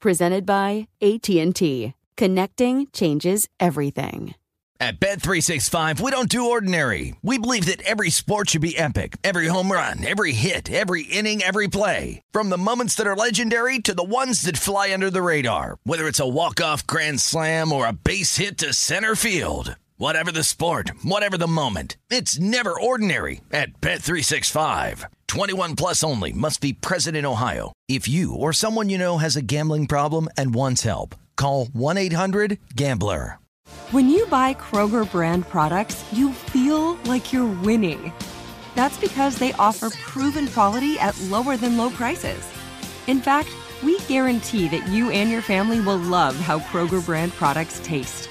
presented by AT&T. Connecting changes everything. At Bet365, we don't do ordinary. We believe that every sport should be epic. Every home run, every hit, every inning, every play. From the moments that are legendary to the ones that fly under the radar. Whether it's a walk-off grand slam or a base hit to center field. Whatever the sport, whatever the moment, it's never ordinary at Bet365. 21 plus only must be present in Ohio. If you or someone you know has a gambling problem and wants help, call 1-800-GAMBLER. When you buy Kroger brand products, you feel like you're winning. That's because they offer proven quality at lower than low prices. In fact, we guarantee that you and your family will love how Kroger brand products taste,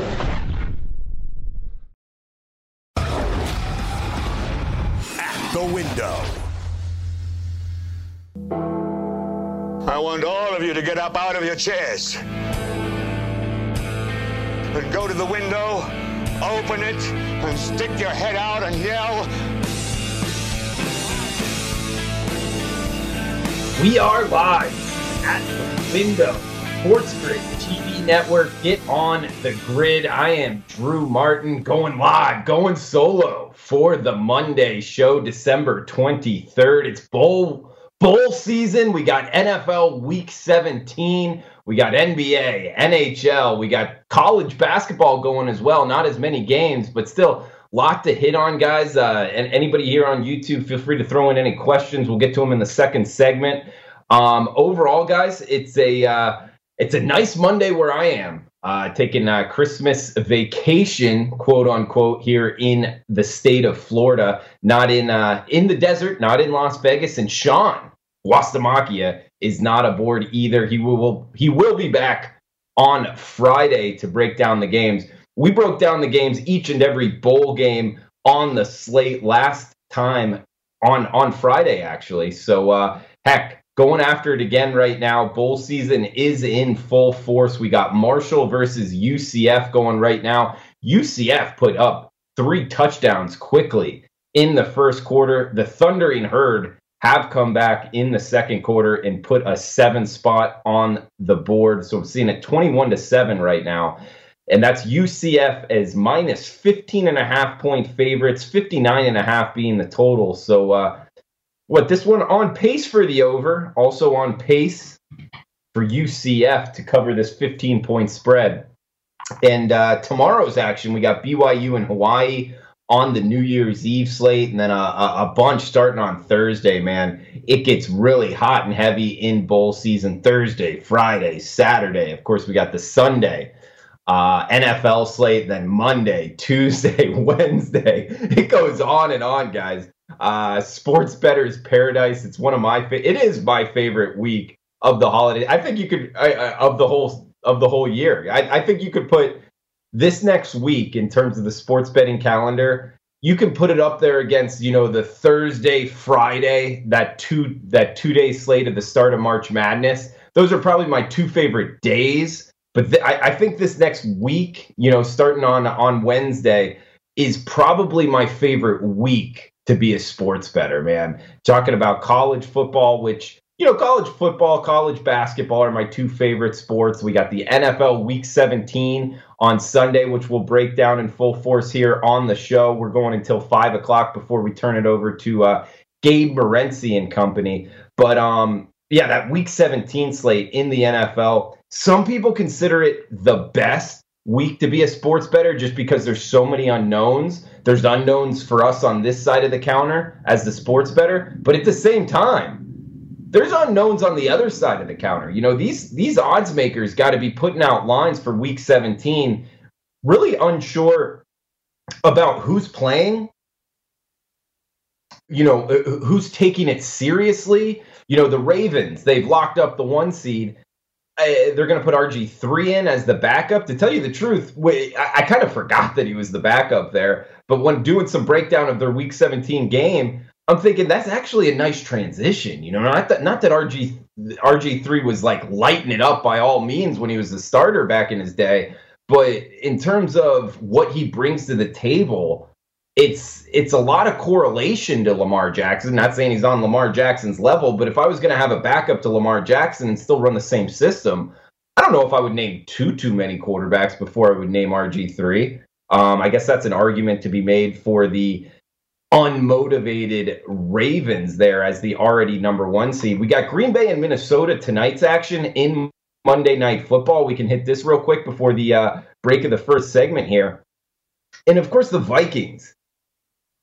The window. I want all of you to get up out of your chairs and go to the window, open it, and stick your head out and yell. We are live at the window. Sports Grid Network. Get on the grid. I am Drew Martin going live, going solo for the Monday show, December 23rd. It's bowl bowl season. We got NFL week 17. We got NBA, NHL. We got college basketball going as well. Not as many games, but still lot to hit on, guys. Uh, and anybody here on YouTube, feel free to throw in any questions. We'll get to them in the second segment. Um, overall, guys, it's a uh, it's a nice Monday where I am. Uh, taking a Christmas vacation, quote unquote, here in the state of Florida, not in uh, in the desert, not in Las Vegas. And Sean Wastamakia is not aboard either. He will he will be back on Friday to break down the games. We broke down the games, each and every bowl game on the slate last time on on Friday, actually. So uh, heck, going after it again right now. Bowl season is in full force. We got Marshall versus UCF going right now. UCF put up three touchdowns quickly in the first quarter. The Thundering Herd have come back in the second quarter and put a seven spot on the board. So I'm seeing it 21 to 7 right now. And that's UCF as minus 15 and a half point favorites, 59 and a half being the total. So uh, what this one on pace for the over, also on pace for UCF to cover this 15 point spread. And uh, tomorrow's action, we got BYU and Hawaii on the New Year's Eve slate, and then a, a, bunch starting on Thursday, man. It gets really hot and heavy in bowl season Thursday, Friday, Saturday. Of course, we got the Sunday uh, NFL slate, then Monday, Tuesday, Wednesday. It goes on and on, guys. Uh, Sports Bettor's Paradise. It's one of my. Fa- it is my favorite week of the holiday. I think you could uh, of the whole of the whole year. I, I think you could put this next week in terms of the sports betting calendar you can put it up there against you know the thursday friday that two that two day slate at the start of march madness those are probably my two favorite days but th- I, I think this next week you know starting on on wednesday is probably my favorite week to be a sports bettor man talking about college football which you know, college football, college basketball are my two favorite sports. We got the NFL Week 17 on Sunday, which we'll break down in full force here on the show. We're going until five o'clock before we turn it over to uh, Gabe Morency and company. But um, yeah, that Week 17 slate in the NFL. Some people consider it the best week to be a sports bettor just because there's so many unknowns. There's unknowns for us on this side of the counter as the sports bettor, but at the same time, there's unknowns on the other side of the counter. You know, these these odds makers got to be putting out lines for week 17 really unsure about who's playing, you know, who's taking it seriously. You know, the Ravens, they've locked up the one seed. Uh, they're going to put RG3 in as the backup. To tell you the truth, I, I kind of forgot that he was the backup there. But when doing some breakdown of their Week 17 game, I'm thinking that's actually a nice transition. You know, not that not that RG RG3 was like lighting it up by all means when he was the starter back in his day, but in terms of what he brings to the table, it's it's a lot of correlation to Lamar Jackson. Not saying he's on Lamar Jackson's level, but if I was going to have a backup to Lamar Jackson and still run the same system, I don't know if I would name too too many quarterbacks before I would name RG3. Um, I guess that's an argument to be made for the unmotivated Ravens there as the already number one seed. We got Green Bay and Minnesota tonight's action in Monday Night Football. We can hit this real quick before the uh, break of the first segment here. And of course, the Vikings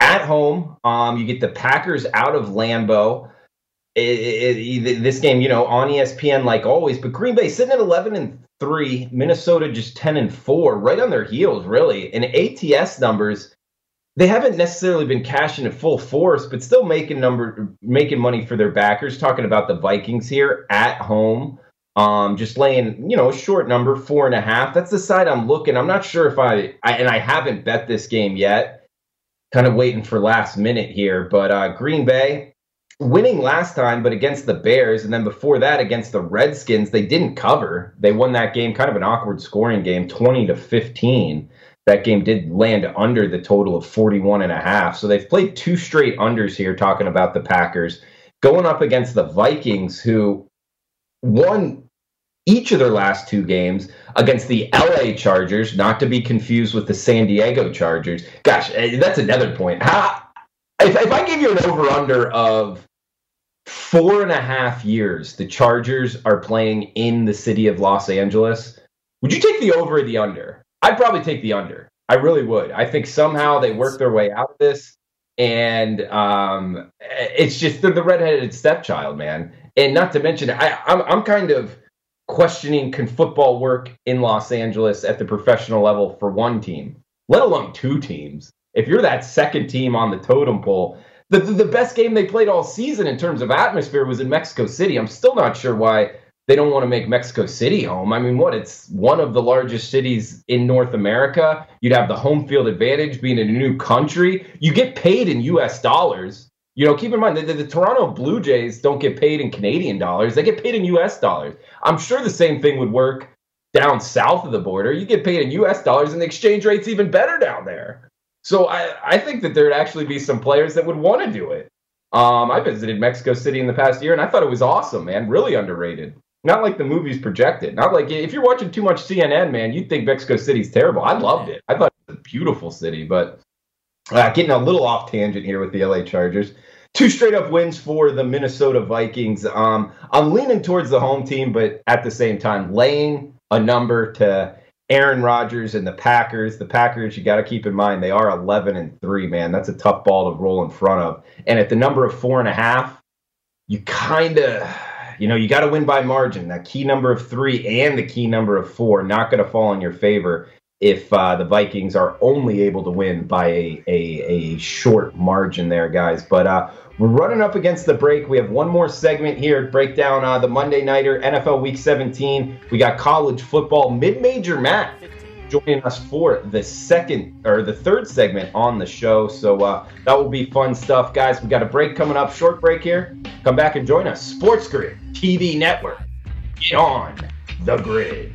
at home. Um, you get the Packers out of Lambeau. It, it, it, this game, you know, on ESPN like always, but Green Bay sitting at 11 and 3, Minnesota just 10 and 4, right on their heels, really. And ATS numbers, they haven't necessarily been cashing at full force, but still making number making money for their backers. Talking about the Vikings here at home, um, just laying you know a short number four and a half. That's the side I'm looking. I'm not sure if I, I and I haven't bet this game yet. Kind of waiting for last minute here, but uh, Green Bay winning last time, but against the Bears, and then before that against the Redskins, they didn't cover. They won that game, kind of an awkward scoring game, 20 to 15 that game did land under the total of 41 and a half. So they've played two straight unders here talking about the Packers going up against the Vikings who won each of their last two games against the LA Chargers, not to be confused with the San Diego Chargers. Gosh, eh, that's another point. How, if, if I give you an over under of four and a half years the Chargers are playing in the city of Los Angeles, would you take the over or the under? I'd probably take the under. I really would. I think somehow they work their way out of this, and um, it's just they're the redheaded stepchild, man. And not to mention, I, I'm I'm kind of questioning can football work in Los Angeles at the professional level for one team, let alone two teams. If you're that second team on the totem pole, the, the, best game they played all season in terms of atmosphere was in Mexico City. I'm still not sure why they don't want to make Mexico City home. I mean, what? It's one of the largest cities in North America. You'd have the home field advantage being in a new country. You get paid in U.S. dollars. You know, keep in mind that the, the, Toronto Blue Jays don't get paid in Canadian dollars. They get paid in U.S. dollars. I'm sure the same thing would work down south of the border. You get paid in U.S. dollars, and the exchange rate's even better down there. So I, I think that there'd actually be some players that would want to do it. Um, I visited Mexico City in the past year, and I thought it was awesome, man. Really underrated. Not like the movies projected. Not like if you're watching too much CNN, man, you'd think Mexico City's terrible. I loved it. I thought it was a beautiful city, but uh, getting a little off tangent here with the LA Chargers. Two straight up wins for the Minnesota Vikings. Um, I'm leaning towards the home team, but at the same time, laying a number to Aaron Rodgers and the Packers. The Packers, you got to keep in mind, they are 11 and 3, man. That's a tough ball to roll in front of. And at the number of four and a half, you kind of you know, you got to win by margin. That key number of three and the key number of four not going to fall in your favor if uh, the Vikings are only able to win by a, a, a short margin there, guys. But uh, we're running up against the break. We have one more segment here break down uh, the Monday Nighter NFL Week 17. We got college football mid major Matt joining us for the second or the third segment on the show. So uh, that will be fun stuff, guys. We got a break coming up, short break here. Come back and join us. Sports Grid TV Network. Get on the grid.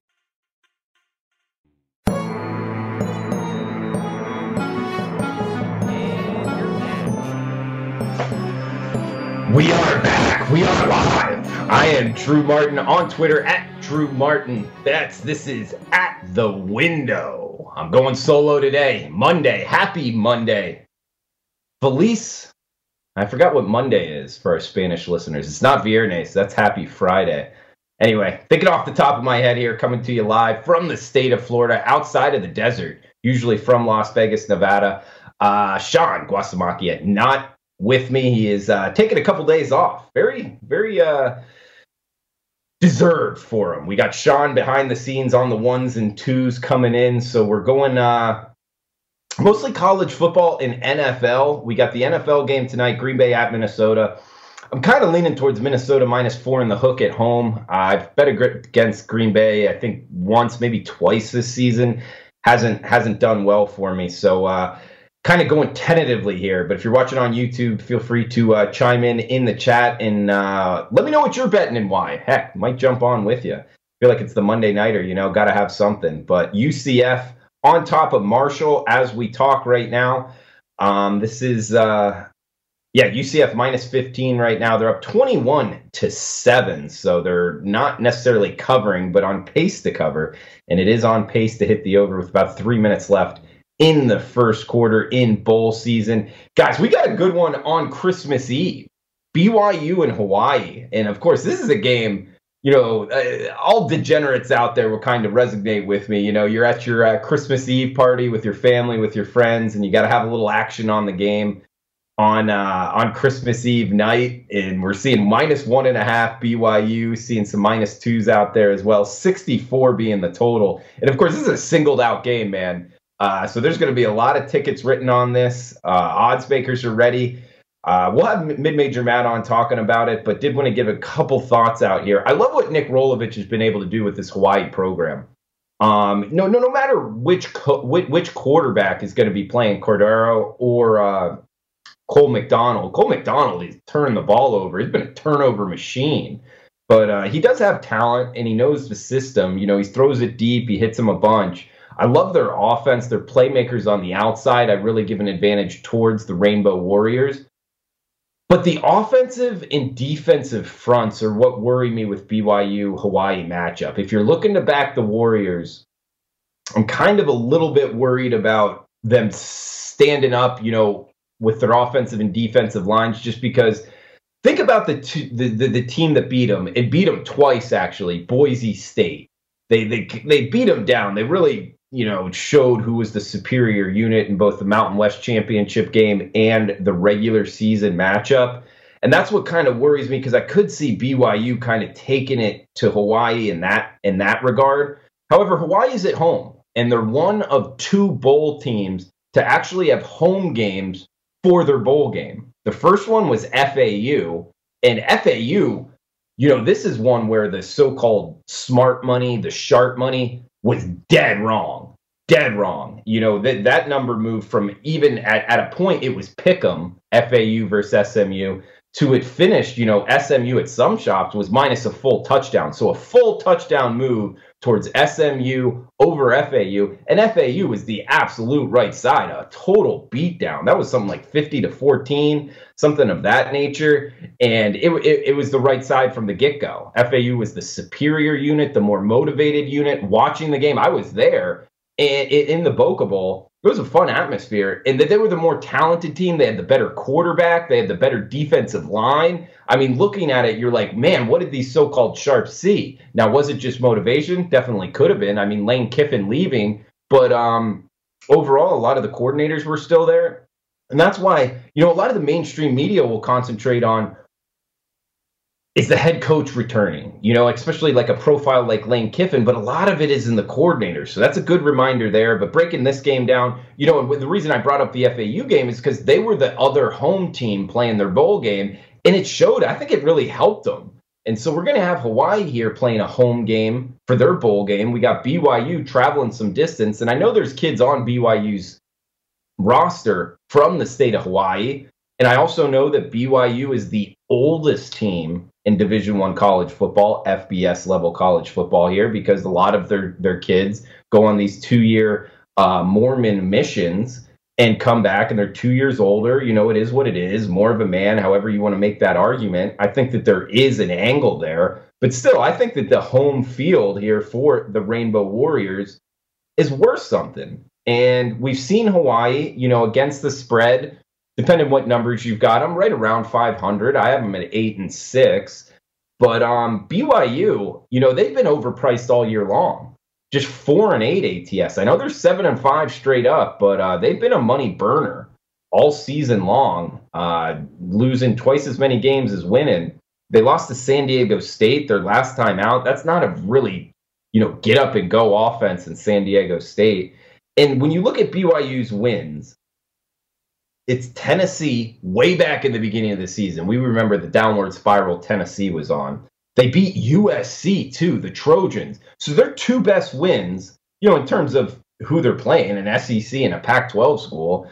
We are back. We are live. I am Drew Martin on Twitter at Drew Martin. That's this is at the window. I'm going solo today. Monday. Happy Monday. Feliz. I forgot what Monday is for our Spanish listeners. It's not Viernes. That's Happy Friday. Anyway, thinking off the top of my head here, coming to you live from the state of Florida, outside of the desert, usually from Las Vegas, Nevada. Uh, Sean Guasamakia, not with me. He is uh, taking a couple days off. Very, very uh, deserved for him. We got Sean behind the scenes on the ones and twos coming in. So we're going uh, mostly college football and NFL. We got the NFL game tonight, Green Bay at Minnesota. I'm kind of leaning towards Minnesota minus four in the hook at home. I've bet against Green Bay, I think once, maybe twice this season. Hasn't hasn't done well for me. So uh, kind of going tentatively here, but if you're watching on YouTube, feel free to uh, chime in in the chat and uh, let me know what you're betting and why. Heck, might jump on with you. Feel like it's the Monday nighter, you know, got to have something. But UCF on top of Marshall as we talk right now. Um, this is uh, yeah, UCF minus 15 right now. They're up 21 to 7. So they're not necessarily covering, but on pace to cover. And it is on pace to hit the over with about three minutes left in the first quarter in bowl season. Guys, we got a good one on Christmas Eve. BYU and Hawaii. And of course, this is a game, you know, uh, all degenerates out there will kind of resonate with me. You know, you're at your uh, Christmas Eve party with your family, with your friends, and you got to have a little action on the game on uh, on Christmas Eve night, and we're seeing minus one and a half BYU, seeing some minus twos out there as well. 64 being the total, and of course, this is a singled out game, man. Uh, so there's going to be a lot of tickets written on this. Uh, odds makers are ready. Uh, we'll have mid-major Matt on talking about it, but did want to give a couple thoughts out here. I love what Nick Rolovich has been able to do with this Hawaii program. Um, no, no, no matter which co- which, which, quarterback is going to be playing Cordeiro or uh, Cole McDonald. Cole McDonald, he's turned the ball over. He's been a turnover machine. But uh, he does have talent and he knows the system. You know, he throws it deep, he hits him a bunch. I love their offense, their playmakers on the outside. I really give an advantage towards the Rainbow Warriors. But the offensive and defensive fronts are what worry me with BYU Hawaii matchup. If you're looking to back the Warriors, I'm kind of a little bit worried about them standing up, you know, with their offensive and defensive lines, just because think about the, the, the, the team that beat them. It beat them twice, actually, Boise State. they they they beat them down. They really you know showed who was the superior unit in both the Mountain West Championship game and the regular season matchup. And that's what kind of worries me because I could see BYU kind of taking it to Hawaii in that in that regard. However, Hawaii is at home and they're one of two bowl teams to actually have home games for their bowl game. The first one was FAU, and FAU, you know, this is one where the so-called smart money, the sharp money, was dead wrong. Dead wrong. You know, that that number moved from even at, at a point it was Pick'em, FAU versus SMU, to it finished, you know, SMU at some shops was minus a full touchdown. So a full touchdown move towards SMU over FAU. And FAU was the absolute right side, a total beatdown. That was something like 50 to 14, something of that nature. And it, it, it was the right side from the get go. FAU was the superior unit, the more motivated unit. Watching the game, I was there. In the Boca Bowl, it was a fun atmosphere and that they were the more talented team. They had the better quarterback. They had the better defensive line. I mean looking at it you're like man what did these so-called sharps see? Now was it just motivation? Definitely could have been. I mean lane kiffin leaving but um overall a lot of the coordinators were still there. And that's why you know a lot of the mainstream media will concentrate on is the head coach returning, you know, especially like a profile like Lane Kiffin, but a lot of it is in the coordinators. So that's a good reminder there. But breaking this game down, you know, and the reason I brought up the FAU game is because they were the other home team playing their bowl game, and it showed. I think it really helped them. And so we're going to have Hawaii here playing a home game for their bowl game. We got BYU traveling some distance, and I know there's kids on BYU's roster from the state of Hawaii. And I also know that BYU is the oldest team in Division One college football, FBS level college football here, because a lot of their their kids go on these two year uh, Mormon missions and come back, and they're two years older. You know, it is what it is. More of a man, however you want to make that argument. I think that there is an angle there, but still, I think that the home field here for the Rainbow Warriors is worth something. And we've seen Hawaii, you know, against the spread depending what numbers you've got, I'm right around 500. I have them at eight and six. But um, BYU, you know, they've been overpriced all year long. Just four and eight ATS. I know they're seven and five straight up, but uh, they've been a money burner all season long, uh, losing twice as many games as winning. They lost to San Diego State their last time out. That's not a really, you know, get up and go offense in San Diego State. And when you look at BYU's wins, it's Tennessee way back in the beginning of the season. We remember the downward spiral Tennessee was on. They beat USC too, the Trojans. So their two best wins, you know, in terms of who they're playing, an SEC and a Pac 12 school,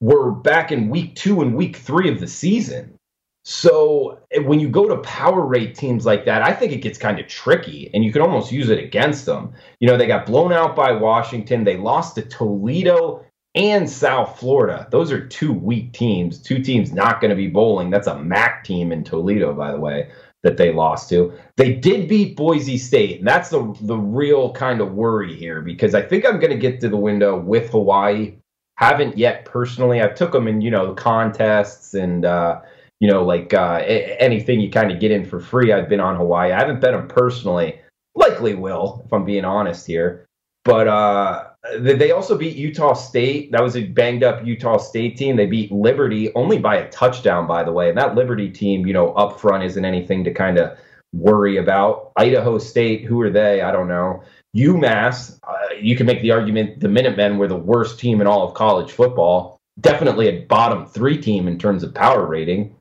were back in week two and week three of the season. So eh, when you go to power rate teams like that, I think it gets kind of tricky and you can almost use it against them. You know, they got blown out by Washington. They lost to Toledo and South Florida. Those are two weak teams, two teams not going to be bowling. That's a MAC team in Toledo, by the way, that they lost to. They did beat Boise State, and that's the the real kind of worry here because I think I'm going to get to the window with Hawaii. Haven't yet personally. I took them in, you know, contests and uh, you know, like uh, anything you kind of get in for free. I've been on Hawaii. I haven't bet them personally. Likely will, if I'm being honest here. But uh, they also beat Utah State. That was a banged up Utah State team. They beat Liberty only by a touchdown, by the way. And that Liberty team, you know, up front isn't anything to kind of worry about. Idaho State, who are they? I don't know. UMass, uh, you can make the argument the Minutemen were the worst team in all of college football. Definitely a bottom three team in terms of power rating.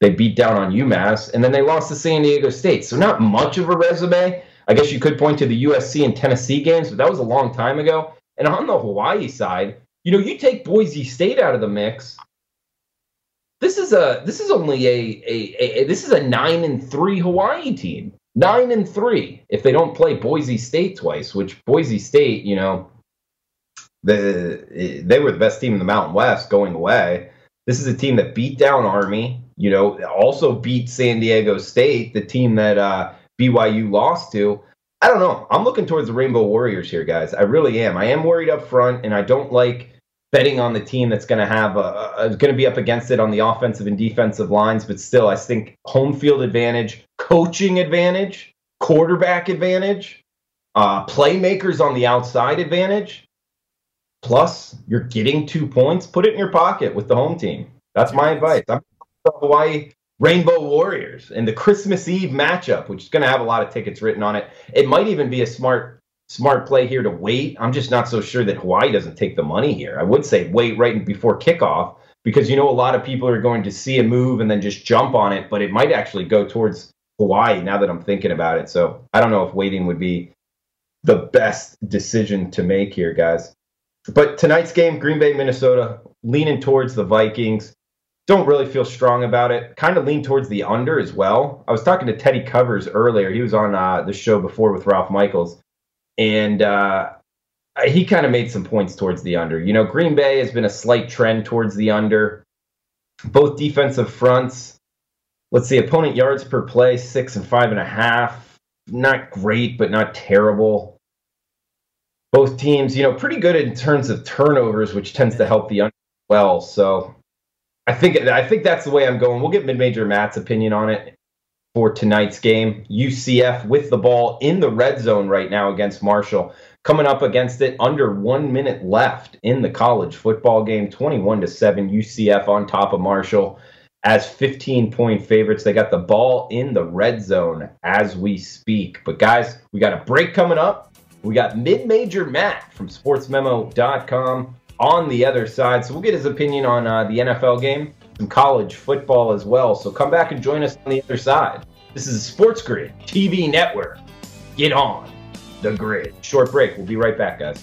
They beat down on UMass, and then they lost to San Diego State. So not much of a resume. I guess you could point to the USC and Tennessee games, but that was a long time ago. And on the Hawaii side, you know, you take Boise State out of the mix. This is a this is only a, a, a this is a nine and three Hawaii team. Nine and three if they don't play Boise State twice, which Boise State, you know, the they were the best team in the Mountain West going away. This is a team that beat down Army, you know, also beat San Diego State, the team that uh, BYU lost to. I don't know. I'm looking towards the Rainbow Warriors here, guys. I really am. I am worried up front, and I don't like betting on the team that's going to have a, a going to be up against it on the offensive and defensive lines. But still, I think home field advantage, coaching advantage, quarterback advantage. uh, playmakers on the outside advantage. Plus, you're getting two points. Put it in your pocket with the home team. That's my advice. I'm Hawaii Rainbow Warriors and the Christmas Eve matchup, which is going to have a lot of tickets written on it. It might even be a smart smart play here to wait. I'm just not so sure that Hawaii doesn't take the money here. I would say wait right before kickoff because you know a lot of people are going to see a move and then just jump on it, but it might actually go towards Hawaii now that I'm thinking about it. So I don't know if waiting would be the best decision to make here, guys. But tonight's game, Green Bay, Minnesota, leaning towards the Vikings. Don't really feel strong about it. Kind of lean towards the under as well. I was talking to Teddy Covers earlier. He was on uh, the show before with Ralph Michaels, and uh, he kind of made some points towards the under. You know, Green Bay has been a slight trend towards the under. Both defensive fronts. Let's see, opponent yards per play, six and five and a half. Not great, but not terrible. Both teams, you know, pretty good in terms of turnovers, which tends to help the under well. So I think I think that's the way I'm going. We'll get mid-major Matt's opinion on it for tonight's game. UCF with the ball in the red zone right now against Marshall coming up against it under one minute left in the college football game 21 to 7 ucf on top of marshall as 15 point favorites they got the ball in the red zone as we speak but guys we got a break coming up we got mid-major matt from sportsmemo.com on the other side so we'll get his opinion on uh, the nfl game some college football as well so come back and join us on the other side this is sports grid tv network get on the grid. Short break. We'll be right back, guys.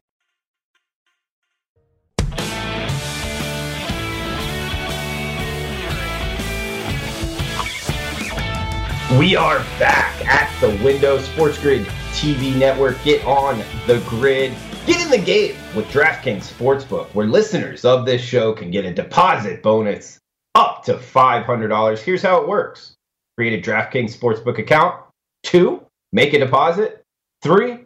We are back at the window. Sports Grid TV network. Get on the grid. Get in the game with DraftKings Sportsbook, where listeners of this show can get a deposit bonus up to $500. Here's how it works create a DraftKings Sportsbook account. Two, make a deposit. Three,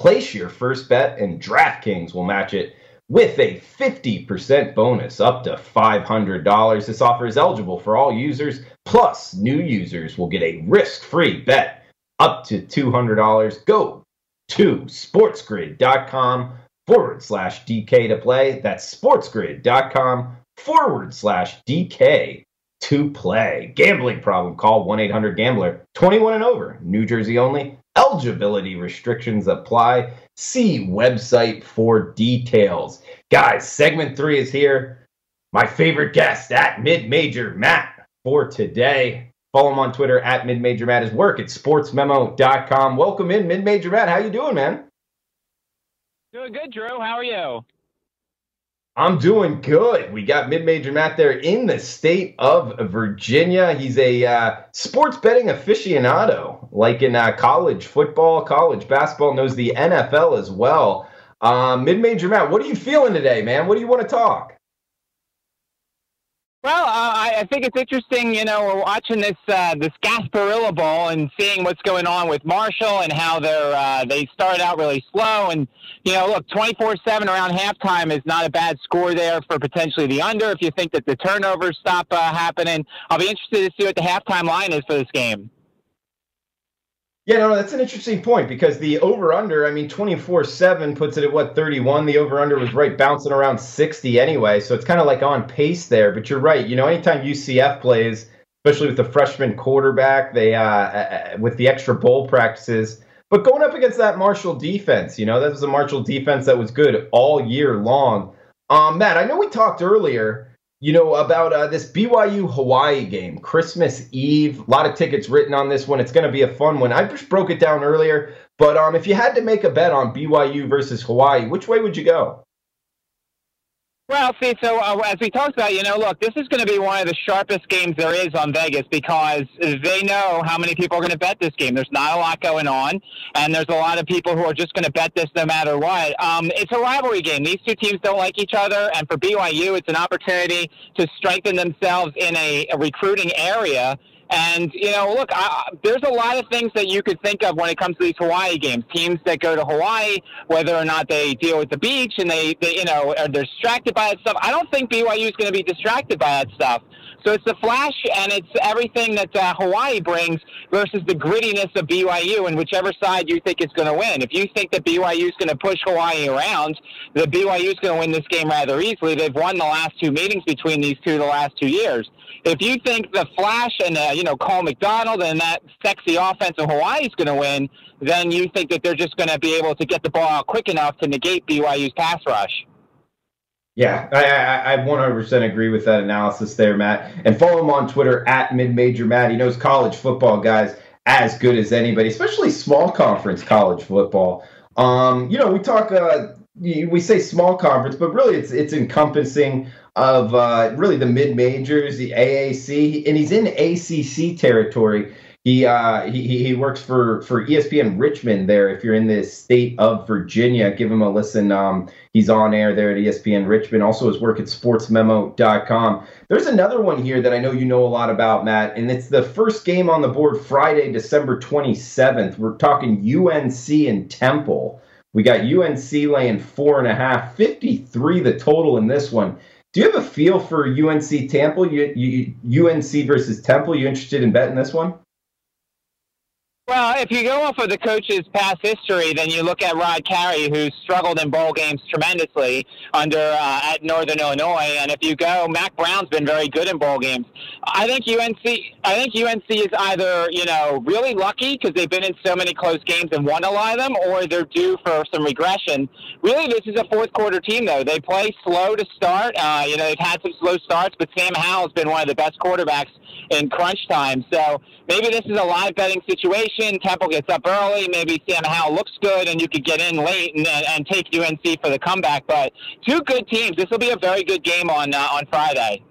place your first bet, and DraftKings will match it with a 50% bonus up to $500. This offer is eligible for all users, plus new users will get a risk-free bet up to $200. Go to sportsgrid.com forward slash DK to play. That's sportsgrid.com forward slash DK to play. Gambling problem, call 1 800 Gambler. 21 and over, New Jersey only. Eligibility restrictions apply. See website for details. Guys, segment three is here. My favorite guest at Mid Major Matt for today. Follow him on Twitter at Mid Major Matt. His work at sportsmemo.com. Welcome in, Mid Major Matt. How you doing, man? Doing good, Drew. How are you? I'm doing good. We got mid-major Matt there in the state of Virginia. He's a uh, sports betting aficionado, like in uh, college football, college basketball, knows the NFL as well. Uh, mid-major Matt, what are you feeling today, man? What do you want to talk? Well, uh, I, I think it's interesting. You know, we're watching this uh, this Gasparilla Bowl and seeing what's going on with Marshall and how they're uh, they started out really slow. And you know, look, twenty four seven around halftime is not a bad score there for potentially the under. If you think that the turnovers stop uh, happening, I'll be interested to see what the halftime line is for this game. Yeah, no, that's an interesting point because the over under, I mean, 24 7 puts it at what, 31? The over under was right bouncing around 60 anyway. So it's kind of like on pace there. But you're right. You know, anytime UCF plays, especially with the freshman quarterback, they, uh, uh, with the extra bowl practices, but going up against that Marshall defense, you know, that was a Marshall defense that was good all year long. Um, Matt, I know we talked earlier you know, about uh, this BYU Hawaii game, Christmas Eve. A lot of tickets written on this one. It's going to be a fun one. I just broke it down earlier, but um, if you had to make a bet on BYU versus Hawaii, which way would you go? Well, see, so uh, as we talked about, you know, look, this is going to be one of the sharpest games there is on Vegas because they know how many people are going to bet this game. There's not a lot going on, and there's a lot of people who are just going to bet this no matter what. Um, it's a rivalry game. These two teams don't like each other, and for BYU, it's an opportunity to strengthen themselves in a, a recruiting area and, you know, look, I, there's a lot of things that you could think of when it comes to these Hawaii games. Teams that go to Hawaii, whether or not they deal with the beach and they, they you know, are distracted by that stuff. I don't think BYU is going to be distracted by that stuff. So it's the flash and it's everything that uh, Hawaii brings versus the grittiness of BYU and whichever side you think is going to win. If you think that BYU is going to push Hawaii around, the BYU is going to win this game rather easily. They've won the last two meetings between these two the last two years. If you think the flash and uh, you know Cole McDonald and that sexy offense of Hawaii is going to win, then you think that they're just going to be able to get the ball out quick enough to negate BYU's pass rush. Yeah, I, I, I 100% agree with that analysis there, Matt. And follow him on Twitter at midmajor Matt. He knows college football, guys, as good as anybody, especially small conference college football. Um, you know, we talk, uh, we say small conference, but really it's it's encompassing of uh, really the mid majors, the AAC, and he's in ACC territory. He, uh, he he works for for ESPN Richmond there. If you're in the state of Virginia, give him a listen. Um, he's on air there at ESPN Richmond. Also, his work at SportsMemo.com. There's another one here that I know you know a lot about, Matt, and it's the first game on the board Friday, December 27th. We're talking UNC and Temple. We got UNC laying four and a half, 53 the total in this one. Do you have a feel for UNC Temple? UNC versus Temple? You interested in betting this one? Well, if you go off of the coach's past history, then you look at Rod Carey, who's struggled in bowl games tremendously under uh, at Northern Illinois, and if you go, Mack Brown's been very good in bowl games. I think UNC, I think UNC is either you know really lucky because they've been in so many close games and won a lot of them, or they're due for some regression. Really, this is a fourth quarter team though. They play slow to start. Uh, you know, they've had some slow starts, but Sam Howell's been one of the best quarterbacks in crunch time. So maybe this is a live betting situation. Temple gets up early. Maybe Sam Howell looks good, and you could get in late and, and take UNC for the comeback. But two good teams. This will be a very good game on uh, on Friday.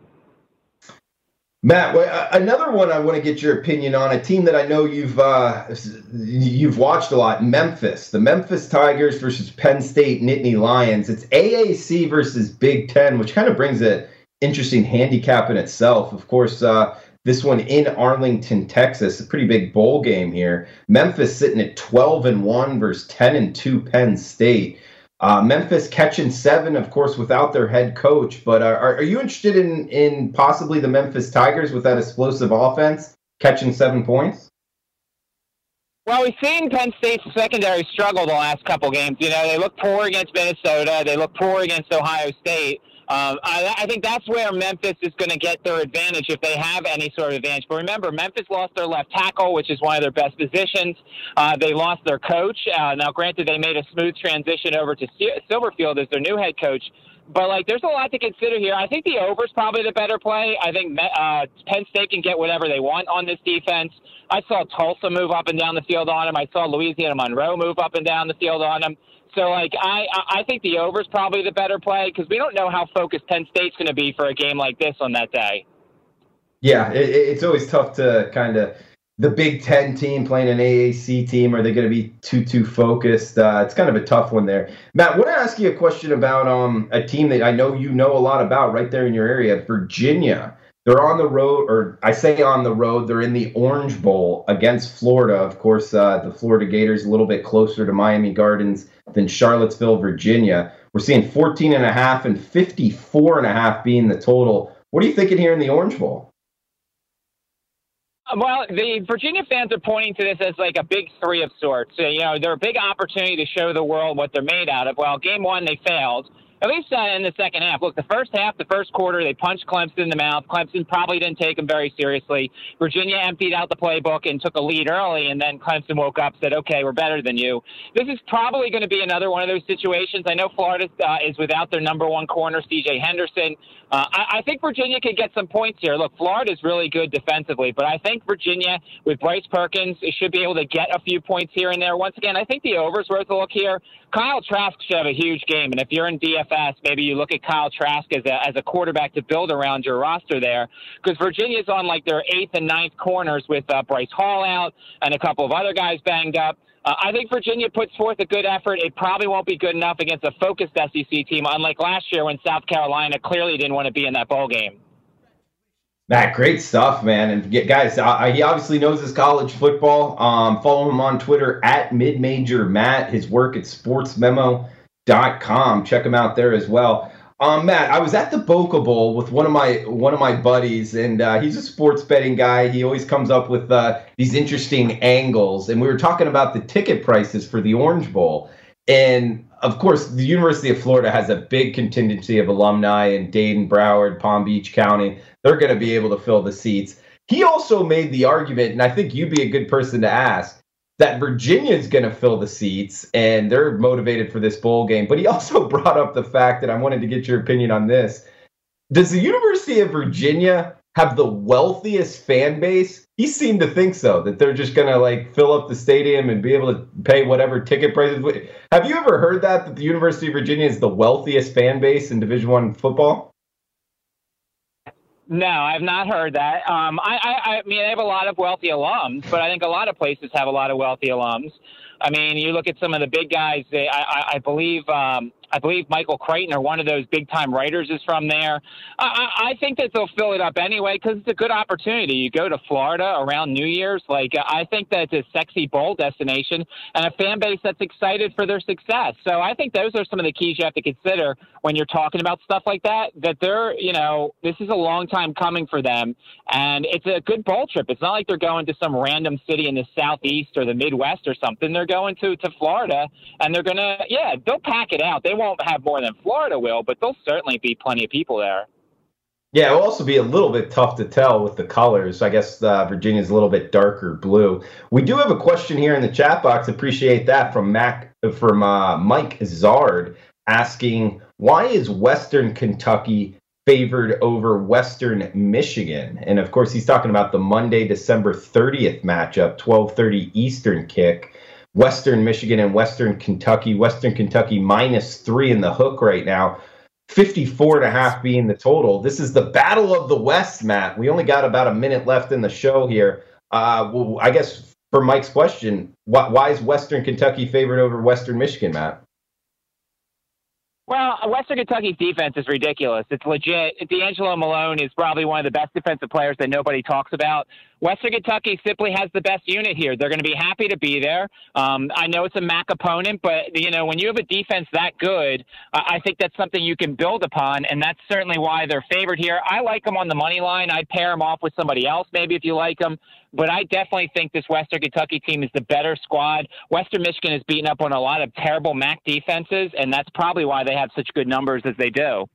Matt, another one I want to get your opinion on a team that I know you've uh, you've watched a lot. Memphis, the Memphis Tigers versus Penn State Nittany Lions. It's AAC versus Big Ten, which kind of brings an interesting handicap in itself. Of course, uh, this one in Arlington, Texas, a pretty big bowl game here. Memphis sitting at 12 and 1 versus 10 and 2 Penn State. Uh, Memphis catching seven, of course, without their head coach. But are, are you interested in in possibly the Memphis Tigers with that explosive offense catching seven points? Well, we've seen Penn State's secondary struggle the last couple games. You know, they look poor against Minnesota. They look poor against Ohio State. Um, I, I think that's where Memphis is going to get their advantage if they have any sort of advantage. But remember, Memphis lost their left tackle, which is one of their best positions. Uh, they lost their coach. Uh, now, granted, they made a smooth transition over to Silverfield as their new head coach. But like, there's a lot to consider here. I think the over is probably the better play. I think uh, Penn State can get whatever they want on this defense. I saw Tulsa move up and down the field on him. I saw Louisiana Monroe move up and down the field on him. So like, I I think the over is probably the better play because we don't know how focused Penn State's going to be for a game like this on that day. Yeah, it, it's always tough to kind of the Big Ten team playing an AAC team? Are they going to be too too focused? Uh, it's kind of a tough one there. Matt, I want to ask you a question about um, a team that I know you know a lot about right there in your area, Virginia. They're on the road, or I say on the road. They're in the Orange Bowl against Florida. Of course, uh, the Florida Gators a little bit closer to Miami Gardens than Charlottesville, Virginia. We're seeing 14 and a half and 54 and a half being the total. What are you thinking here in the Orange Bowl? Well, the Virginia fans are pointing to this as like a big three of sorts. You know, they're a big opportunity to show the world what they're made out of. Well, game one, they failed at least uh, in the second half. Look, the first half, the first quarter, they punched Clemson in the mouth. Clemson probably didn't take them very seriously. Virginia emptied out the playbook and took a lead early, and then Clemson woke up, said, "Okay, we're better than you." This is probably going to be another one of those situations. I know Florida uh, is without their number one corner, C.J. Henderson. Uh, I, I think Virginia could get some points here. Look, Florida is really good defensively, but I think Virginia with Bryce Perkins should be able to get a few points here and there. Once again, I think the over's worth a look here. Kyle Trask should have a huge game, and if you're in Maybe you look at Kyle Trask as a as a quarterback to build around your roster there, because Virginia's on like their eighth and ninth corners with uh, Bryce Hall out and a couple of other guys banged up. Uh, I think Virginia puts forth a good effort. It probably won't be good enough against a focused SEC team, unlike last year when South Carolina clearly didn't want to be in that bowl game. Matt, great stuff, man. And guys, uh, he obviously knows his college football. Um, follow him on Twitter at midmajor Matt. His work at sportsmemo.com. Check him out there as well. Um, Matt, I was at the Boca Bowl with one of my one of my buddies, and uh, he's a sports betting guy. He always comes up with uh, these interesting angles, and we were talking about the ticket prices for the Orange Bowl. And of course, the University of Florida has a big contingency of alumni in Dayton, Broward, Palm Beach County. They're going to be able to fill the seats. He also made the argument, and I think you'd be a good person to ask that Virginia is going to fill the seats and they're motivated for this bowl game. But he also brought up the fact that I wanted to get your opinion on this. Does the University of Virginia have the wealthiest fan base? He seemed to think so, that they're just going to like fill up the stadium and be able to pay whatever ticket prices. Have you ever heard that that the University of Virginia is the wealthiest fan base in Division 1 football? No, I've not heard that. Um, I, I, I mean, I have a lot of wealthy alums, but I think a lot of places have a lot of wealthy alums. I mean, you look at some of the big guys. They, I, I, believe um, I believe Michael Crichton or one of those big time writers is from there. I, I think that they'll fill it up anyway because it's a good opportunity. You go to Florida around New Year's. Like, I think that it's a sexy bowl destination and a fan base that's excited for their success. So I think those are some of the keys you have to consider when you're talking about stuff like that, that they're, you know, this is a long time coming for them. And it's a good bowl trip. It's not like they're going to some random city in the Southeast or the Midwest or something. They're going to, to Florida and they're going to, yeah, they'll pack it out. They won't have more than Florida will, but there'll certainly be plenty of people there. Yeah, it'll also be a little bit tough to tell with the colors. I guess uh, Virginia's a little bit darker blue. We do have a question here in the chat box. Appreciate that from Mac from uh, Mike Zard asking why is Western Kentucky favored over Western Michigan? And of course, he's talking about the Monday, December 30th matchup, 12:30 Eastern kick. Western Michigan and Western Kentucky. Western Kentucky minus three in the hook right now. 54 and a half being the total. This is the battle of the West, Matt. We only got about a minute left in the show here. Uh, well, I guess for Mike's question, why, why is Western Kentucky favored over Western Michigan, Matt? Well, Western Kentucky's defense is ridiculous. It's legit. D'Angelo Malone is probably one of the best defensive players that nobody talks about. Western Kentucky simply has the best unit here. They're going to be happy to be there. Um, I know it's a MAC opponent, but you know when you have a defense that good, I think that's something you can build upon, and that's certainly why they're favored here. I like them on the money line. I'd pair them off with somebody else, maybe if you like them. But I definitely think this Western Kentucky team is the better squad. Western Michigan is beaten up on a lot of terrible MAC defenses, and that's probably why they have such good numbers as they do.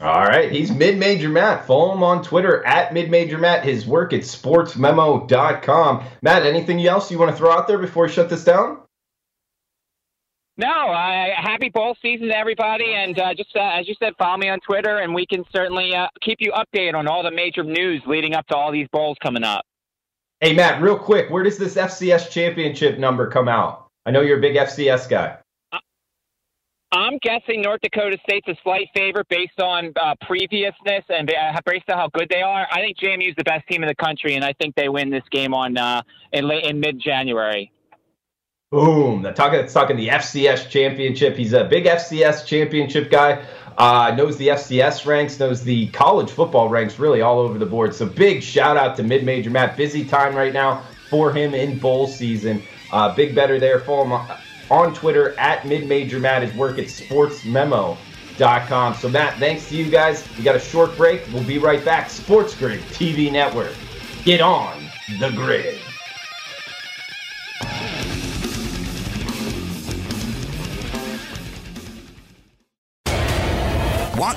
All right, he's Mid Major Matt. Follow him on Twitter at Mid Major Matt. His work at sportsmemo.com. Matt, anything else you want to throw out there before we shut this down? No, uh, happy ball season to everybody, and uh, just uh, as you said, follow me on Twitter, and we can certainly uh, keep you updated on all the major news leading up to all these bowls coming up. Hey Matt, real quick, where does this FCS championship number come out? I know you're a big FCS guy. I'm guessing North Dakota State's a slight favorite based on uh, previousness and uh, based on how good they are. I think JMU is the best team in the country, and I think they win this game on uh, in late in mid January. Boom! The talking, talking the FCS championship. He's a big FCS championship guy. Uh, knows the FCS ranks, knows the college football ranks, really all over the board. So big shout out to mid major Matt. Busy time right now for him in bowl season. Uh, big bettor there. for him on Twitter at midmajor Matt. His work at sportsmemo.com. So, Matt, thanks to you guys. We got a short break. We'll be right back. Sports Grid TV Network. Get on the grid.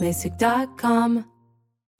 LASIK.com.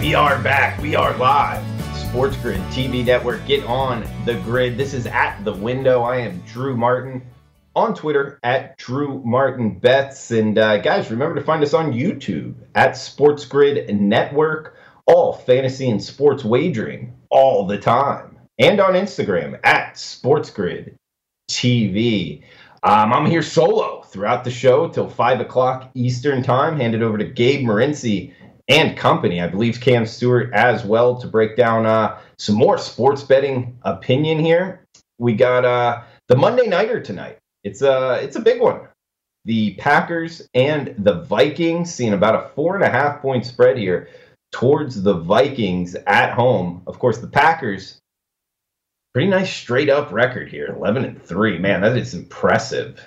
We are back. We are live. Sports Grid TV Network. Get on the grid. This is at the window. I am Drew Martin on Twitter at Drew Martin Bets. And uh, guys, remember to find us on YouTube at Sports Grid Network. All fantasy and sports wagering all the time. And on Instagram at Sports Grid TV. Um, I'm here solo throughout the show till 5 o'clock Eastern Time. Hand it over to Gabe Morency and company. I believe Cam Stewart as well to break down uh, some more sports betting opinion here. We got uh, the Monday Nighter tonight. It's a it's a big one. The Packers and the Vikings seeing about a four and a half point spread here towards the Vikings at home. Of course, the Packers pretty nice straight up record here, eleven and three. Man, that is impressive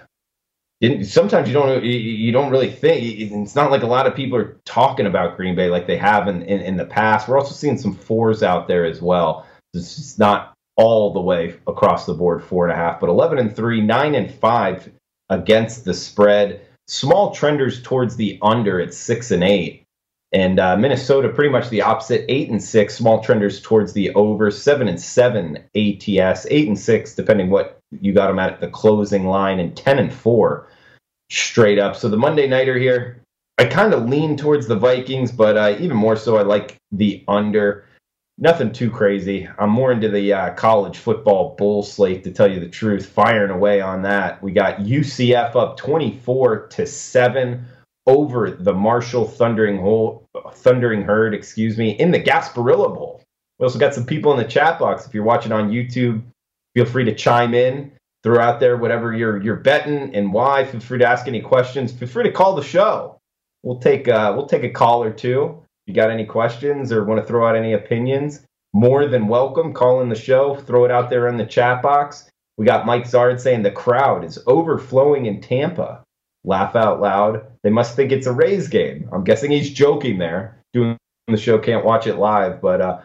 sometimes you don't you don't really think it's not like a lot of people are talking about Green Bay like they have in, in, in the past. We're also seeing some fours out there as well. It's just not all the way across the board four and a half, but eleven and three, nine and five against the spread. Small trenders towards the under at six and eight. And uh, Minnesota, pretty much the opposite, eight and six. Small trenders towards the over, seven and seven ATS, eight and six, depending what you got them at the closing line, and ten and four straight up. So the Monday nighter here, I kind of lean towards the Vikings, but uh, even more so, I like the under. nothing too crazy. I'm more into the uh, college football bowl slate to tell you the truth. Firing away on that. We got UCF up 24 to seven over the Marshall Thundering Hole, Thundering Herd, excuse me, in the Gasparilla Bowl. We also got some people in the chat box. If you're watching on YouTube, feel free to chime in, throw out there whatever you're you're betting and why. Feel free to ask any questions. Feel free to call the show. We'll take uh, we'll take a call or two. If you got any questions or want to throw out any opinions, more than welcome. Call in the show, throw it out there in the chat box. We got Mike Zard saying the crowd is overflowing in Tampa. Laugh out loud. They must think it's a Rays game. I'm guessing he's joking there. Doing the show, can't watch it live, but uh,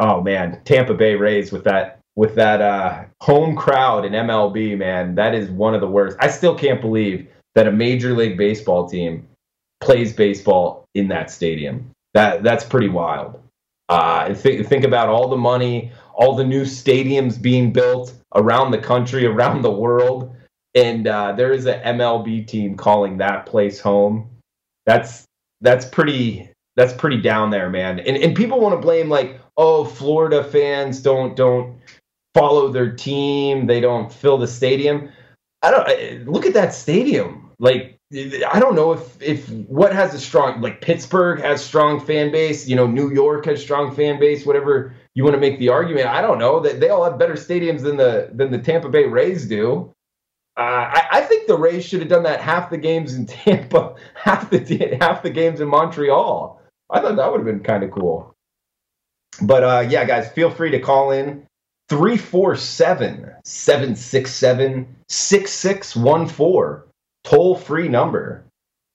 oh man, Tampa Bay Rays with that with that uh, home crowd in MLB, man, that is one of the worst. I still can't believe that a Major League Baseball team plays baseball in that stadium. That that's pretty wild. Uh, think think about all the money, all the new stadiums being built around the country, around the world, and uh, there is an MLB team calling that place home. That's that's pretty that's pretty down there, man. And and people want to blame like, oh, Florida fans don't don't follow their team, they don't fill the stadium. I don't look at that stadium. Like I don't know if if what has a strong like Pittsburgh has strong fan base, you know, New York has strong fan base, whatever you want to make the argument. I don't know that they all have better stadiums than the than the Tampa Bay Rays do. Uh, I, I, think the Rays should have done that half the games in Tampa, half the half the games in Montreal. I thought that would have been kind of cool. But uh, yeah, guys, feel free to call in 347 767 6614 toll free number.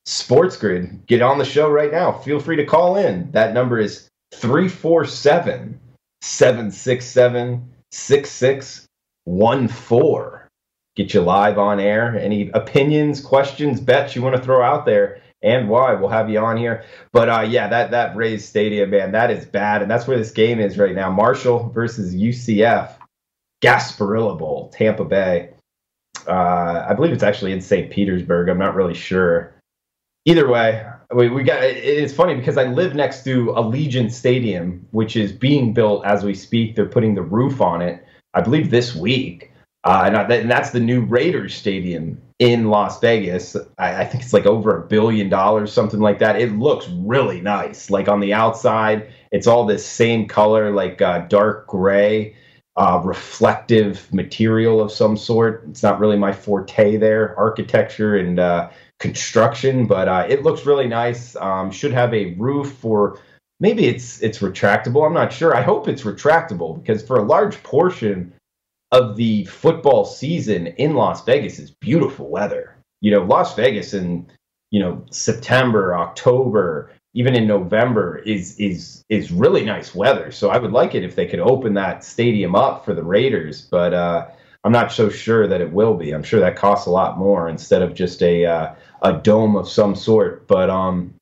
Sports Grid, get on the show right now. Feel free to call in. That number is 347 767 6614. Get you live on air. Any opinions, questions, bets you want to throw out there and why we'll have you on here. But uh, yeah, that that Rays Stadium, man, that is bad, and that's where this game is right now. Marshall versus UCF, Gasparilla Bowl, Tampa Bay. Uh, I believe it's actually in St. Petersburg. I'm not really sure. Either way, we, we got. It's funny because I live next to Allegiant Stadium, which is being built as we speak. They're putting the roof on it. I believe this week, uh, and, that's the new Raiders Stadium in Las Vegas. I, I think it's like over a billion dollars, something like that. It looks really nice. Like on the outside, it's all this same color, like uh, dark gray uh, reflective material of some sort. It's not really my forte there, architecture and uh, construction, but uh, it looks really nice. Um, should have a roof for maybe it's it's retractable. I'm not sure. I hope it's retractable because for a large portion of the football season in Las Vegas is beautiful weather. You know, Las Vegas in you know September, October, even in November is is is really nice weather. So I would like it if they could open that stadium up for the Raiders, but uh, I'm not so sure that it will be. I'm sure that costs a lot more instead of just a uh, a dome of some sort. But um,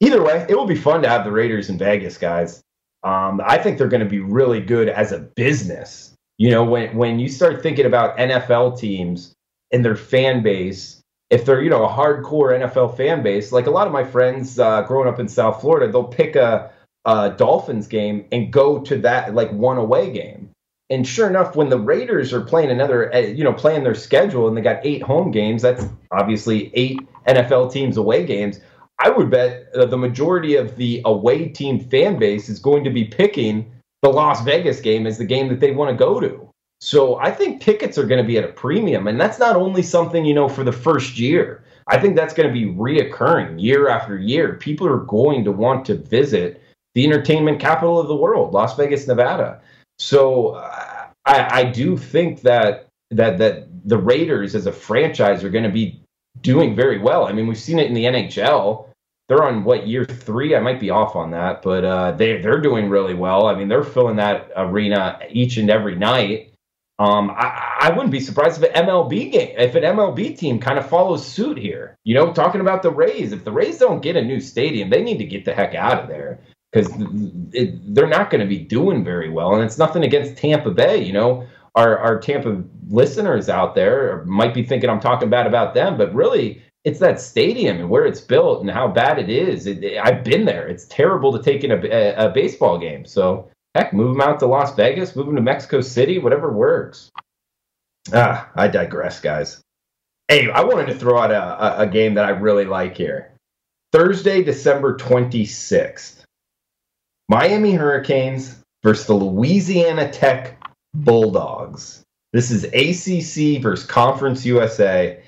either way, it will be fun to have the Raiders in Vegas, guys. Um, I think they're going to be really good as a business. You know, when when you start thinking about NFL teams and their fan base if they're you know a hardcore NFL fan base, like a lot of my friends uh, growing up in South Florida, they'll pick a, a, Dolphins game and go to that like one away game. And sure enough, when the Raiders are playing another, eh, you know, playing their schedule and they got eight home games, that's obviously eight NFL teams away games. I would bet uh, the majority of the away team fan base is going to be picking the Las Vegas game as the game that they want to go to. So I think tickets are going to be at a premium, and that's not only something you know for the first year. I think that's going to be reoccurring year after year. People are going to want to visit the entertainment capital of the world, Las Vegas, Nevada. So uh, I, I do think that that that the Raiders as a franchise are going to be doing very well. I mean, we've seen it in the NHL. They're on what year three? I might be off on that, but uh, they they're doing really well. I mean, they're filling that arena each and every night. Um, I, I, wouldn't be surprised if an MLB game, if an MLB team kind of follows suit here. You know, talking about the Rays, if the Rays don't get a new stadium, they need to get the heck out of there because they're not going to be doing very well. And it's nothing against Tampa Bay. You know, our our Tampa listeners out there might be thinking I'm talking bad about them, but really, it's that stadium and where it's built and how bad it is. It, it, I've been there. It's terrible to take in a, a, a baseball game. So Heck, move them out to Las Vegas, move them to Mexico City, whatever works. Ah, I digress, guys. Hey, I wanted to throw out a, a, a game that I really like here. Thursday, December 26th. Miami Hurricanes versus the Louisiana Tech Bulldogs. This is ACC versus Conference USA.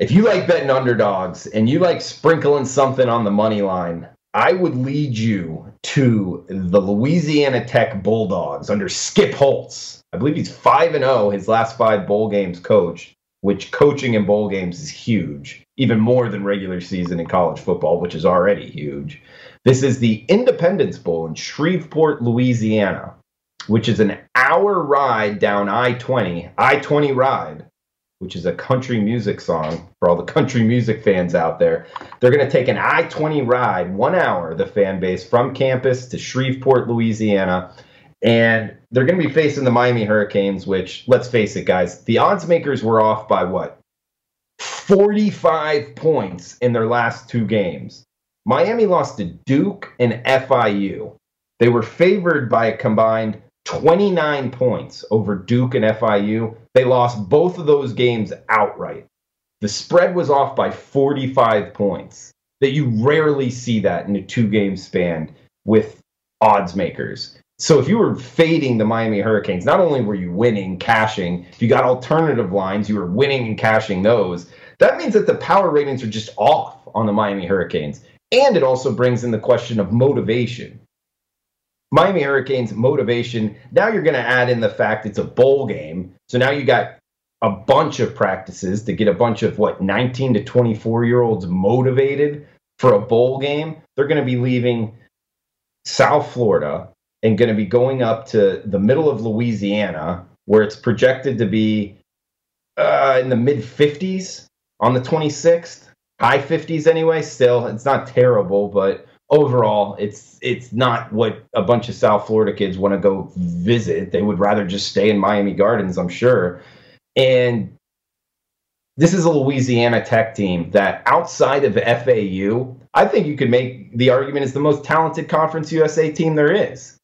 If you like betting underdogs and you like sprinkling something on the money line, I would lead you to the Louisiana Tech Bulldogs under Skip Holtz. I believe he's 5 and 0 his last 5 bowl games coach, which coaching in bowl games is huge, even more than regular season in college football, which is already huge. This is the Independence Bowl in Shreveport, Louisiana, which is an hour ride down I-20, I-20 ride which is a country music song for all the country music fans out there. They're going to take an I 20 ride, one hour, the fan base, from campus to Shreveport, Louisiana. And they're going to be facing the Miami Hurricanes, which, let's face it, guys, the odds makers were off by what? 45 points in their last two games. Miami lost to Duke and FIU. They were favored by a combined 29 points over Duke and FIU. They lost both of those games outright. The spread was off by 45 points. That you rarely see that in a two game span with odds makers. So if you were fading the Miami Hurricanes, not only were you winning, cashing, if you got alternative lines, you were winning and cashing those. That means that the power ratings are just off on the Miami Hurricanes. And it also brings in the question of motivation. Miami Hurricanes motivation. Now you're going to add in the fact it's a bowl game. So now you got a bunch of practices to get a bunch of what 19 to 24 year olds motivated for a bowl game. They're going to be leaving South Florida and going to be going up to the middle of Louisiana, where it's projected to be uh, in the mid 50s on the 26th, high 50s anyway. Still, it's not terrible, but overall, it's it's not what a bunch of South Florida kids want to go visit. They would rather just stay in Miami Gardens, I'm sure. And this is a Louisiana Tech team that outside of FAU, I think you could make the argument is the most talented Conference USA team there is.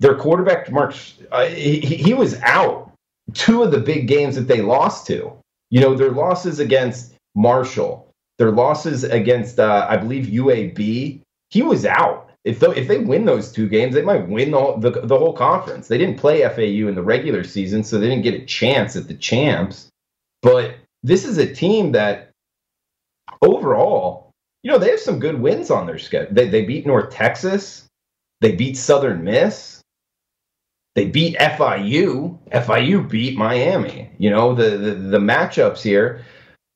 Their quarterback, Mark, uh, he, he was out two of the big games that they lost to. You know, their losses against Marshall, their losses against, uh, I believe, UAB, he was out. If the, if they win those two games, they might win the, the the whole conference. They didn't play FAU in the regular season, so they didn't get a chance at the champs. But this is a team that overall, you know, they have some good wins on their schedule. They, they beat North Texas. They beat Southern Miss. They beat FIU. FIU beat Miami. You know, the, the, the matchups here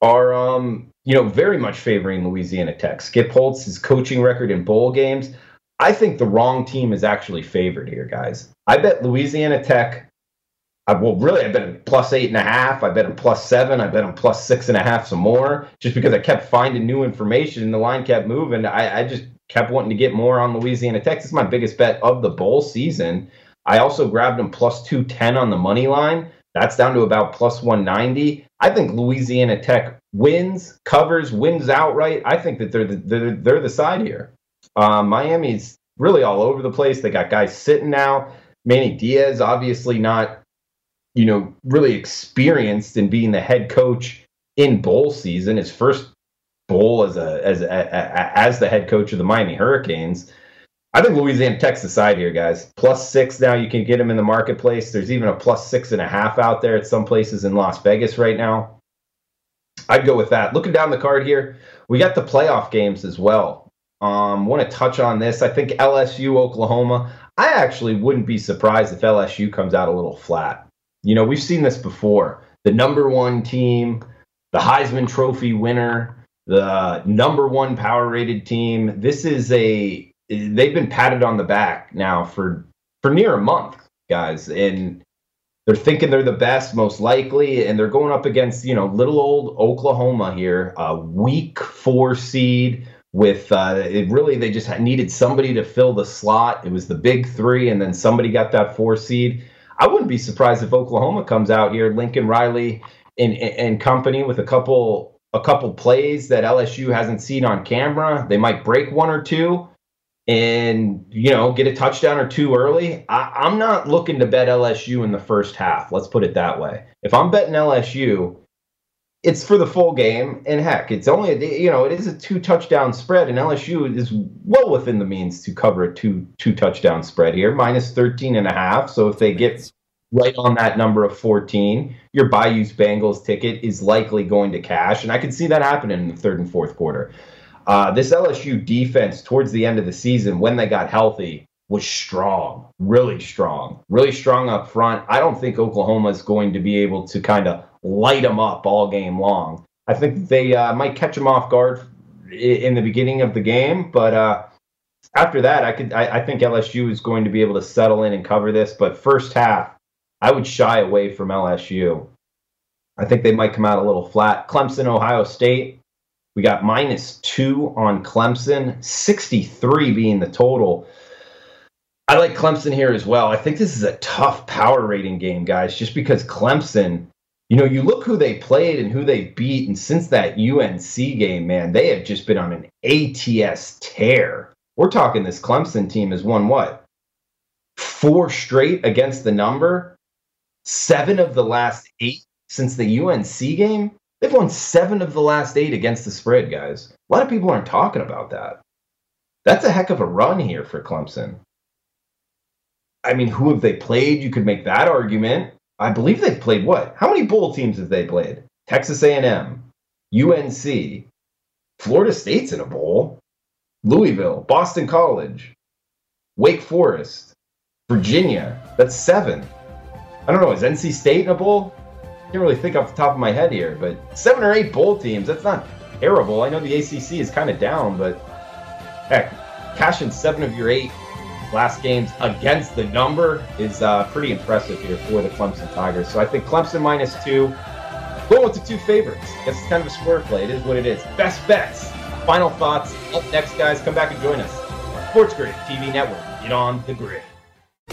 are um, you know, very much favoring Louisiana Tech. Skip Holtz' his coaching record in bowl games. I think the wrong team is actually favored here, guys. I bet Louisiana Tech. I, well, really, I bet them plus eight and a half. I bet them plus seven. I bet them plus six and a half, some more, just because I kept finding new information and the line kept moving. I, I just kept wanting to get more on Louisiana Tech. Is my biggest bet of the bowl season. I also grabbed them plus 210 on the money line. That's down to about plus 190. I think Louisiana Tech wins, covers, wins outright. I think that they're the, they're, they're the side here. Um, Miami's really all over the place. They got guys sitting now. Manny Diaz, obviously not, you know, really experienced in being the head coach in bowl season. His first bowl as a as a, a, as the head coach of the Miami Hurricanes. I think Louisiana Tech's the side here, guys. Plus six now. You can get them in the marketplace. There's even a plus six and a half out there at some places in Las Vegas right now. I'd go with that. Looking down the card here, we got the playoff games as well. Um, want to touch on this. I think LSU, Oklahoma. I actually wouldn't be surprised if LSU comes out a little flat. You know, we've seen this before. The number one team, the Heisman Trophy winner, the number one power rated team. This is a they've been patted on the back now for for near a month, guys, and they're thinking they're the best, most likely, and they're going up against you know little old Oklahoma here, a weak four seed. With uh, it really, they just needed somebody to fill the slot. It was the big three, and then somebody got that four seed. I wouldn't be surprised if Oklahoma comes out here, Lincoln Riley and, and company, with a couple a couple plays that LSU hasn't seen on camera. They might break one or two and you know get a touchdown or two early, I, I'm not looking to bet LSU in the first half. Let's put it that way. If I'm betting LSU, it's for the full game, and heck, it's only a, you know it is a two touchdown spread, and LSU is well within the means to cover a two two touchdown spread here, minus 13 and a half. So if they get right on that number of 14, your Bayou's Bengals ticket is likely going to cash, and I can see that happening in the third and fourth quarter. Uh, this LSU defense towards the end of the season, when they got healthy, was strong, really strong, really strong up front. I don't think Oklahoma is going to be able to kind of light them up all game long. I think they uh, might catch them off guard in the beginning of the game, but uh, after that, I could I, I, think LSU is going to be able to settle in and cover this. But first half, I would shy away from LSU. I think they might come out a little flat. Clemson, Ohio State. We got minus two on Clemson, 63 being the total. I like Clemson here as well. I think this is a tough power rating game, guys, just because Clemson, you know, you look who they played and who they beat, and since that UNC game, man, they have just been on an ATS tear. We're talking this Clemson team has won what? Four straight against the number, seven of the last eight since the UNC game. They've won seven of the last eight against the spread, guys. A lot of people aren't talking about that. That's a heck of a run here for Clemson. I mean, who have they played? You could make that argument. I believe they've played what? How many bowl teams have they played? Texas A&M, UNC, Florida State's in a bowl, Louisville, Boston College, Wake Forest, Virginia. That's seven. I don't know. Is NC State in a bowl? Can't really think off the top of my head here, but seven or eight bowl teams, that's not terrible. I know the ACC is kind of down, but heck, cashing seven of your eight last games against the number is uh, pretty impressive here for the Clemson Tigers. So I think Clemson minus two. Going with the two favorites. Guess it's kind of a square play. It is what it is. Best bets. Final thoughts. Up next, guys. Come back and join us. Sports Grid TV Network. Get on the grid.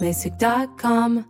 LASIK.com.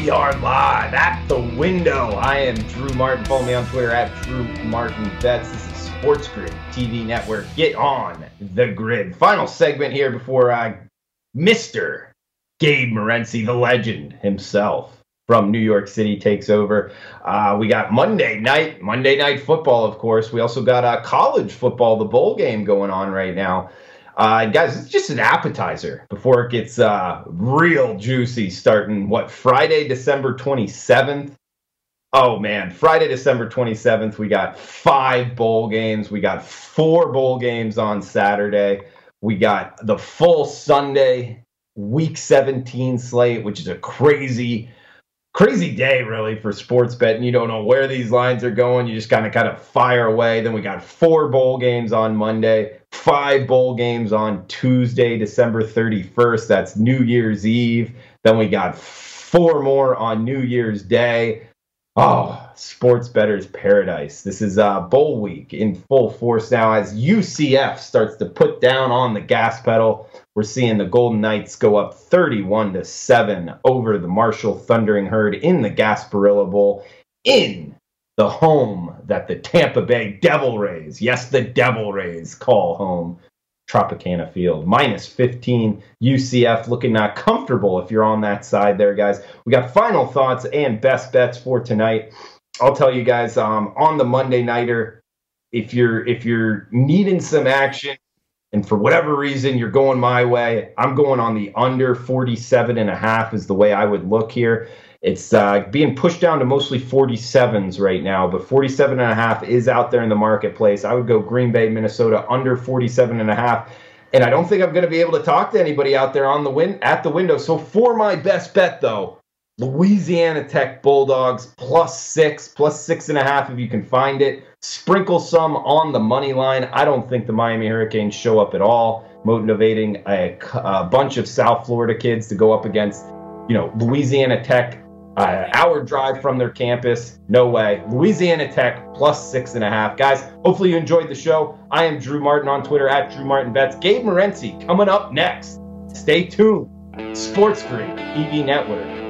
We are live at the window. I am Drew Martin. Follow me on Twitter at Drew Martin Bets. This is Sports Grid TV Network. Get on the grid. Final segment here before uh, Mr. Gabe Morency, the legend himself from New York City, takes over. Uh, we got Monday night, Monday night football, of course. We also got uh, college football, the bowl game going on right now. Uh, guys, it's just an appetizer before it gets uh, real juicy starting, what, Friday, December 27th? Oh, man. Friday, December 27th, we got five bowl games. We got four bowl games on Saturday. We got the full Sunday week 17 slate, which is a crazy, crazy day really for sports betting. You don't know where these lines are going. You just kind of kind of fire away. Then we got four bowl games on Monday, five bowl games on Tuesday, December 31st. That's New Year's Eve. Then we got four more on New Year's Day. Oh, sports bettors paradise. This is uh, bowl week in full force now as UCF starts to put down on the gas pedal. We're seeing the Golden Knights go up 31 to 7 over the Marshall Thundering Herd in the Gasparilla Bowl in the home that the Tampa Bay Devil Rays, yes, the Devil Rays call home. Tropicana Field. Minus 15 UCF looking not comfortable if you're on that side there, guys. We got final thoughts and best bets for tonight. I'll tell you guys um, on the Monday nighter, if you're if you're needing some action and for whatever reason you're going my way, I'm going on the under 47 and a half is the way I would look here. It's uh, being pushed down to mostly 47s right now, but 47 and a half is out there in the marketplace. I would go Green Bay, Minnesota under 47 and a half. And I don't think I'm going to be able to talk to anybody out there on the win at the window. So for my best bet though, Louisiana Tech Bulldogs plus six, plus six and a half if you can find it. Sprinkle some on the money line. I don't think the Miami Hurricanes show up at all, motivating a, a bunch of South Florida kids to go up against, you know, Louisiana Tech uh, hour drive from their campus. No way. Louisiana Tech plus six and a half. Guys, hopefully you enjoyed the show. I am Drew Martin on Twitter at Drew Martin Bets. Gabe Morency coming up next. Stay tuned. Sports Grid TV Network.